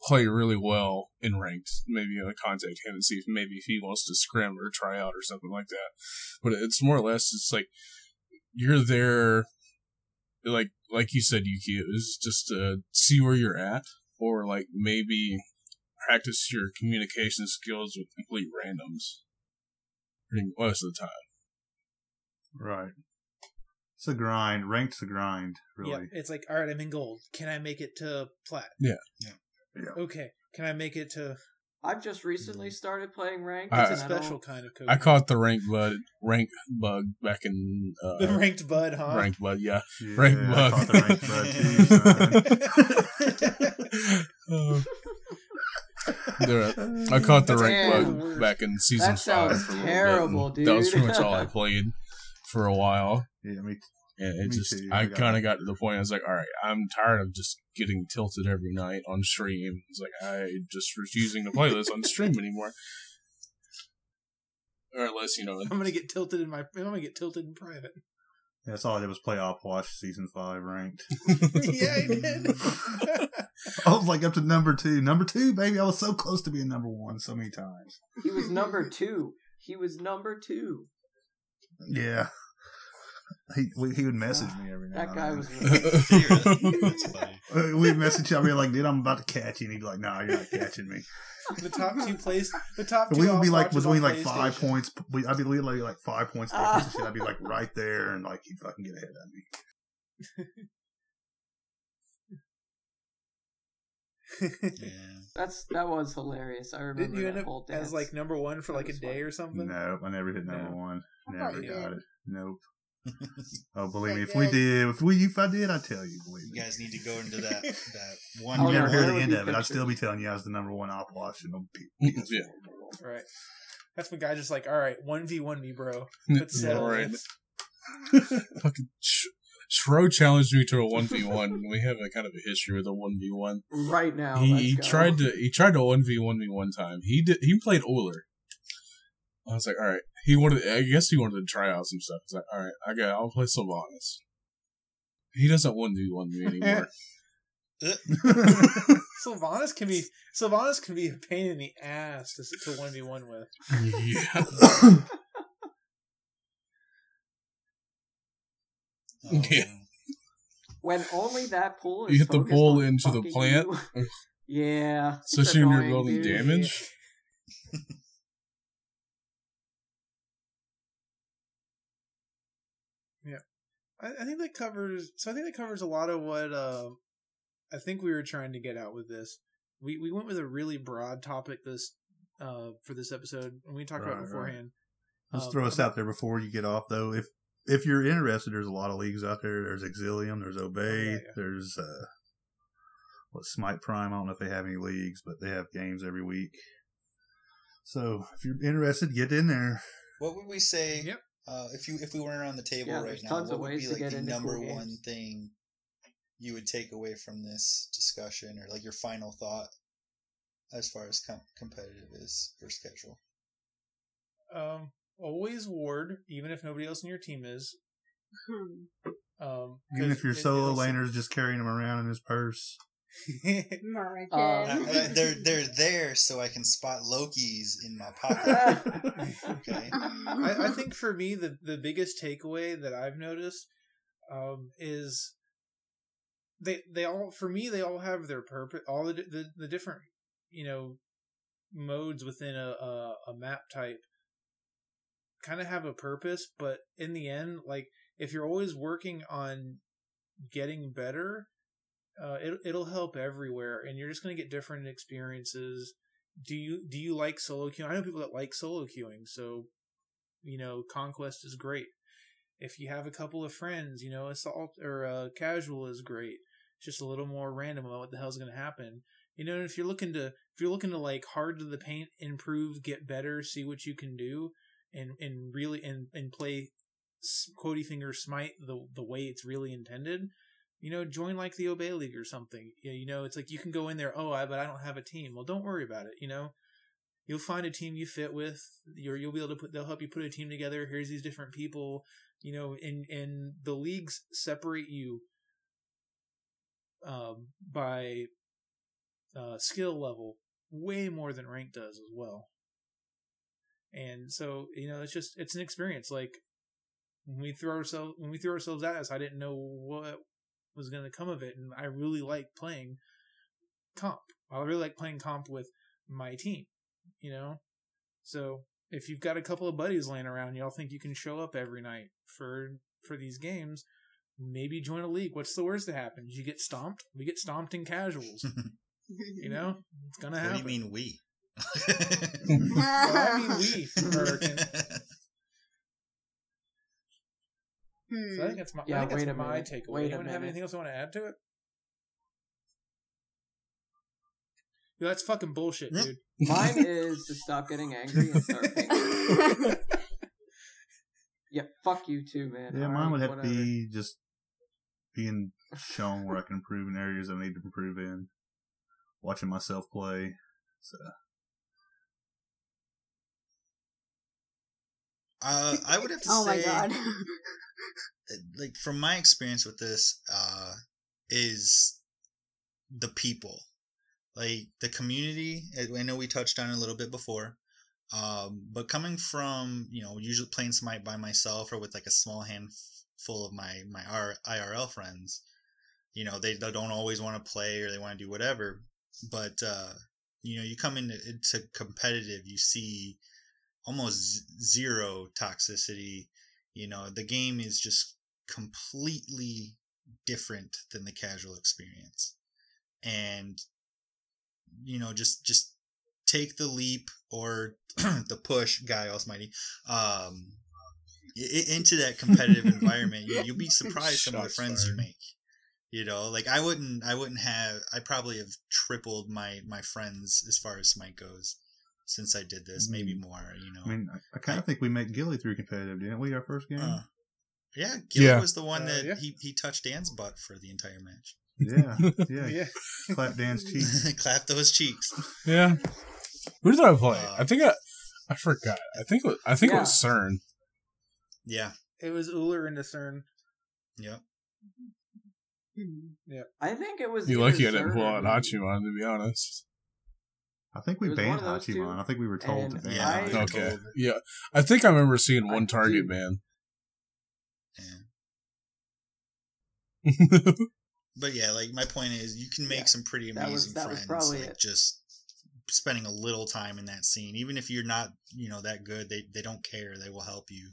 play really well in ranked. Maybe I contact him and see if maybe if he wants to scrim or try out or something like that. But it's more or less it's like you're there, like like you said, Yuki. It was just to see where you're at, or like maybe practice your communication skills with complete randoms. Most of the time. Right. It's a grind. Ranked's a grind, really. Yep. It's like, all right, I'm in gold. Can I make it to plat? Yeah. Yeah. Yeah. Okay. Can I make it to? I've just recently started playing ranked. I- It's a and I don't- special kind of code. I caught the rank bug rank bug back in uh, the ranked bud, huh? Ranked bug. Yeah, Yeah, Rank I bug. caught the rank bug too, (laughs) son. Uh, I caught the That's rank bug back in season That sounds five. for a little bit, terrible, dude. That was pretty much all I (laughs) played for a while. Yeah, me And it Me just, too, I I kind of got to the point. I was like, all right, I'm tired of just getting tilted every night on stream. It's like I just refusing to play this on stream anymore. Or unless you know, I'm gonna get tilted in my. I'm gonna get tilted in private. That's all I did was play Opwash season five ranked. (laughs) yeah, I did. (laughs) I was like up to number two. Number two, baby. I was so close to being number one so many times. He was number two. He was number two. Yeah. He he would message me every now That and guy was. (laughs) (laughs) That's funny. Uh, We'd message. I'd be like, "Dude, I'm about to catch you," and he'd be like, "No, you're not catching me." the top two place. The top two. we would be like watches between like five points. We, I'd be literally like five points difference and shit. I'd be like right there, and like he'd fucking get ahead of me. Yeah. That's that was hilarious. I remember Didn't you that end up whole dance. as like number one for That like a day fun. or something? No, I never hit number No. one. Never you got did. it. Nope. (laughs) Oh, believe me, if we did, if we, if I did, I'd tell you. Believe You me. guys need to go into that (laughs) that one. You never hear the end of it. I'd still be telling you I was the number one Opwash (laughs) and yeah, Right. That's when guys just like, all right, one v one me, bro. Yeah, Let's settle right. Fucking Sh- Shro challenged me to a one v one. We have a kind of a history with a one v one. right now. He, he tried to he tried to one v one me one time. He did he played Ullr. I was like, all right. He wanted. I guess he wanted to try out some stuff. He's like, all right, I got. I'll play Sylvanus. He doesn't one v one me anymore. (laughs) (laughs) Sylvanus can be Sylvanus can be a pain in the ass to to one v one with. yeah. (coughs) (coughs) (coughs) Yeah. (laughs) when only that pool is You hit the focused on into the plant? you. (laughs) (laughs) yeah, it's Especially when you're annoying, rolling dude. damage. I, I think that covers. So I think that covers a lot of what uh, I think we were trying to get out with this. We we went with a really broad topic this uh, for this episode, and we talked about Right, it beforehand. Let's Um, throw us out there before you get off, though. If if you're interested, there's a lot of leagues out there. There's Exilium, there's Obey, Oh, yeah, yeah. there's uh, what Smite Prime. I don't know if they have any leagues, but they have games every week. So if you're interested, get in there. What would we say? Yep. Uh, if you if we weren't on the table Yeah, right now, what would be like the number cool one thing you would take away from this discussion, or like your final thought as far as com- competitive is versus casual? Um, always ward, even if nobody else in your team is. Um, Even 'cause if your solo it'll- laner's just carrying him around in his purse. (laughs) American. Uh, I- I- they're they're there so I can spot Loki's in my pocket. (laughs) Okay. (laughs) I, I think for me the the biggest takeaway that I've noticed um, is they they all for me they all have their purpose all the the, the different you know modes within a a, a map type kind of have a purpose but in the end like if you're always working on getting better uh, it, it'll help everywhere and you're just going to get different experiences. Do you do you like solo queuing? I know people that like solo queuing so you know conquest is great. If you have a couple of friends you know assault or uh, casual is great. It's just a little more random about what the hell's going to happen. You know if you're looking to if you're looking to like hard to the paint improve get better see what you can do and and really and and play quotey finger smite the the way it's really intended you know join like the obey league or something. You you know it's like you can go in there oh I, but i don't have a team. Well don't worry about it you know? You'll find a team you fit with you're, you'll be able to put they'll help you put a team together here's these different people you know and and the leagues separate you um by uh skill level way more than rank does as well and so you know it's just it's an experience. Like when we threw ourselves when we threw ourselves at us i didn't know what was going to come of it. And i really like playing comp. I really like playing comp with my team you know? So if you've got a couple of buddies laying around y'all think you can show up every night for for these games maybe join a league. What's the worst that happens? You get stomped? We get stomped in casuals. (laughs) You know? It's gonna happen. what do you mean we? Well, i mean we American. Hmm. so i think that's my, Yeah, I think that's wait a my minute. takeaway Wait a anyone have anything else i want to add to it Yo, that's fucking bullshit dude Mine (laughs) is to stop getting angry and start (laughs) paying. yeah, fuck you too, man. Yeah, All mine right, would have whatever. to be just being shown where I can improve in areas I need to improve in. Watching myself play. So Uh, I would have to oh my say, god. like from my experience with this, uh, is the people, like the community. I know we touched on it a little bit before, um, but coming from you know usually playing Smite by myself or with like a small handful of my my R- IRL friends, you know they, they don't always want to play or they want to do whatever, but uh, you know you come into, into competitive, you see almost zero toxicity. You know, the game is just completely different than the casual experience. And you know, just just take the leap or (clears throat) the push, guy almighty, um into that competitive (laughs) environment. You, you'll be (laughs) surprised some of the friends you make. You know, like I wouldn't I wouldn't have I probably have tripled my my friends as far as Smite goes since I did this, maybe more, you know. I mean, I, I kind of think we make Gilly through competitive, didn't we? Our first game. Uh, yeah, Gilly Yeah. was the one Uh, that yeah. he, he touched Dan's butt for the entire match. yeah, (laughs) yeah. yeah Clap Dan's cheeks. (laughs) Clap those cheeks. Yeah. Who did I play? Uh, I think I, I forgot. I think it was, I think it was CERN. Yeah, it was Ullr and discern yeah. I think it was. You either lucky I didn't pull or out Ruby. Hachiman, to be honest. I think we It was one banned of Hachiman. I think we were told to ban Yeah, I- Hachiman. Okay. Yeah. I think I remember seeing I one target do- ban. yeah. (laughs) But yeah, like my point is, you can make Yeah, some pretty that was- amazing that was friends. probably like it. just spending a little time in that scene, even if you're not, you know, that good, they they don't care. They will help you.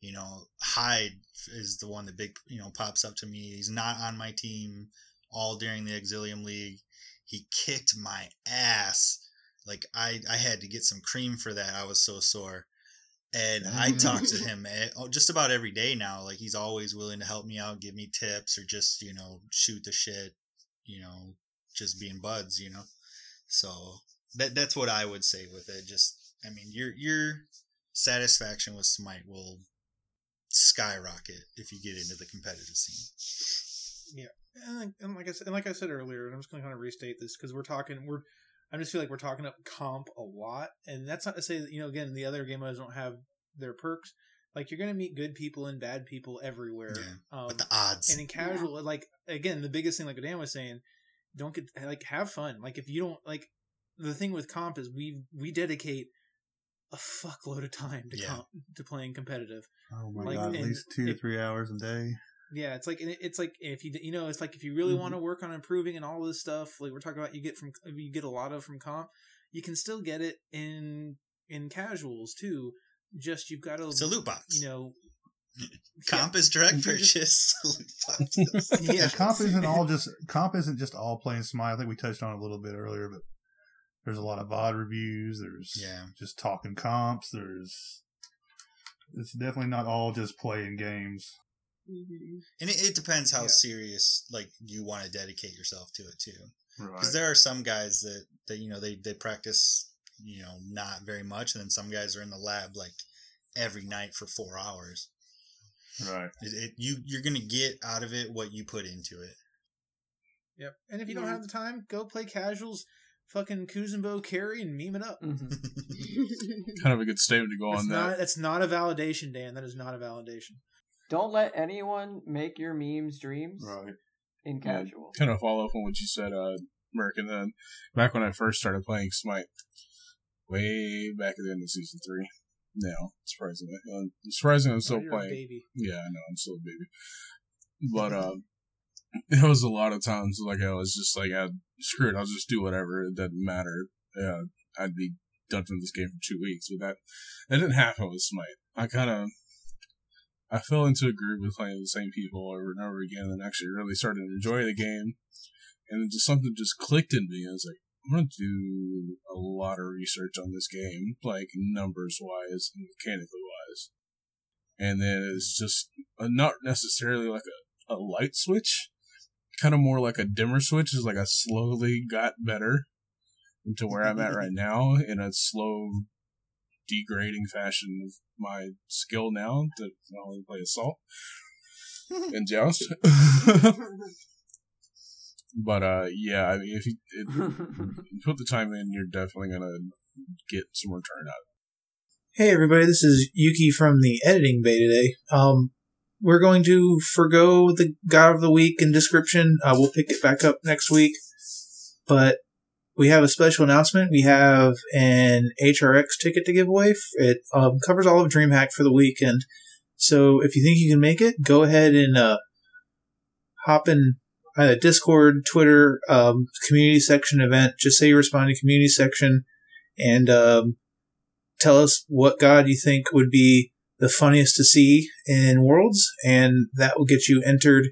You know, Hyde is the one that big, you know, pops up to me. He's not on my team all during the Exilium League. He kicked my ass Like I I had to get some cream for that. I was so sore. And I talk to him eh, oh, just about every day now. Like he's always willing to help me out, give me tips, or just you know shoot the shit. You know, just being buds. You know, so that that's what I would say with it. Just I mean, your your satisfaction with Smite will skyrocket if you get into the competitive scene. Yeah, and, like- and like I said, and like I said earlier, and I'm just going to kind of restate this because we're talking, we're, I just feel like we're talking up comp a lot, and that's not to say that you know, again, the other game modes don't have their perks. Like you're going to meet good people and bad people everywhere. Yeah, um, But the odds, and in casual, like again, the biggest thing, like Dan was saying, don't get like have fun. Like if you don't like the thing with comp is we we dedicate a fuckload of time to Yeah. comp to playing competitive. Oh my Like, god, at least two to three hours a day. Yeah, it's like it's like if you you know it's like if you really Mhm. want to work on improving and all this stuff like we're talking about you get from you get a lot of from comp, you can still get it in in casuals too. Just you've got to it's a loot box. you know (laughs) comp is direct purchase. (laughs) (laughs) Yeah Yeah, comp isn't all just comp isn't just all playing Smite. I think we touched on it a little bit earlier, but there's a lot of VOD reviews. There's Yeah. just talking comps. There's it's definitely not all just playing games. Mhm. and it, it depends how Yeah. serious like you want to dedicate yourself to it too. Right. because there are some guys that that you know they they practice you know not very much and then some guys are in the lab like every night for four hours right. it, it, you you're gonna get out of it what you put into it Yep. And if you don't have the time, go play casuals, fucking Kuzenbo carry and meme it up. Mhm. (laughs) (laughs) Kind of a good statement to go That's on not that. that's not a validation, Dan. That is not a validation. Don't let anyone make your memes dreams Right. in Yeah. casual. Kind of follow up on what you said, uh, Merc, and then back when I first started playing Smite, way back at the end of season three. Now, surprisingly, uh, surprisingly, I'm still Oh, you're a playing. baby. Yeah, I know, I'm still a baby. But (laughs) um there was a lot of times like I was just like, I, screw it, I'll just do whatever. It doesn't matter. Yeah, I'd be done from this game for two weeks. But that that didn't happen with Smite. I kind of I fell into a groove with playing the same people over and over again, and actually really started to enjoy the game. And then just something just clicked in me. I was like, I'm gonna do a lot of research on this game, like numbers wise and mechanically wise. And then it's just uh, not necessarily like a, a light switch, kind of more like a dimmer switch. Is like I slowly got better into where I'm at right (laughs) now in a slow degrading fashion of my skill now to not only play assault (laughs) and joust. (laughs) but uh, yeah, I mean, if you, if you (laughs) put the time in, you're definitely gonna get some return out. of Hey everybody, this is Yuki from the editing bay today. Um, we're going to forego the God of the Week and description. Uh, we'll pick it back up next week. But we have a special announcement. We have an HRX ticket to give away. It um, covers all of DreamHack for the weekend. So if you think you can make it, go ahead and uh, hop in uh, Discord, Twitter, um, community section event. Just say you respond to community section and um, tell us what god you think would be the funniest to see in Worlds, and that will get you entered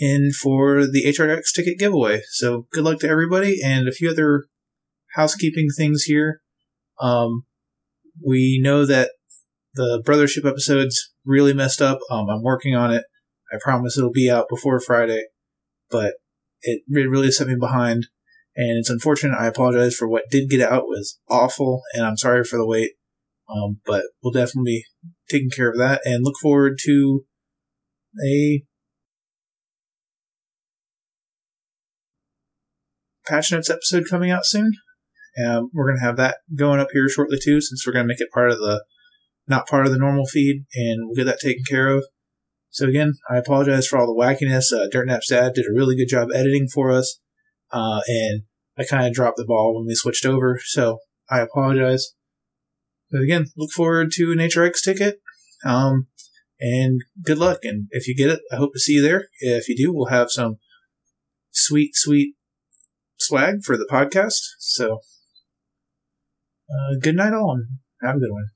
in for the HRX ticket giveaway. So good luck to everybody, and a few other housekeeping things here. Um, we know that the Brothership episode's really messed up. Um, I'm working on it. I promise it'll be out before Friday, but it re- really set me behind and it's unfortunate. I apologize for what did get out it was awful, and I'm sorry for the wait. Um, but we'll definitely be taking care of that, and look forward to a patch notes episode coming out soon. Um, we're gonna have that going up here shortly too, since we're gonna make it part of the not part of the normal feed, and we'll get that taken care of. So again, I apologize for all the wackiness. Uh, Dirtnap's dad did a really good job editing for us. Uh, and I kind of dropped the ball when we switched over, so I apologize. But again, look forward to an HRX ticket, um, and good luck. And if you get it, I hope to see you there. If you do, we'll have some sweet, sweet swag for the podcast. So, uh, good night, all, and have a good one.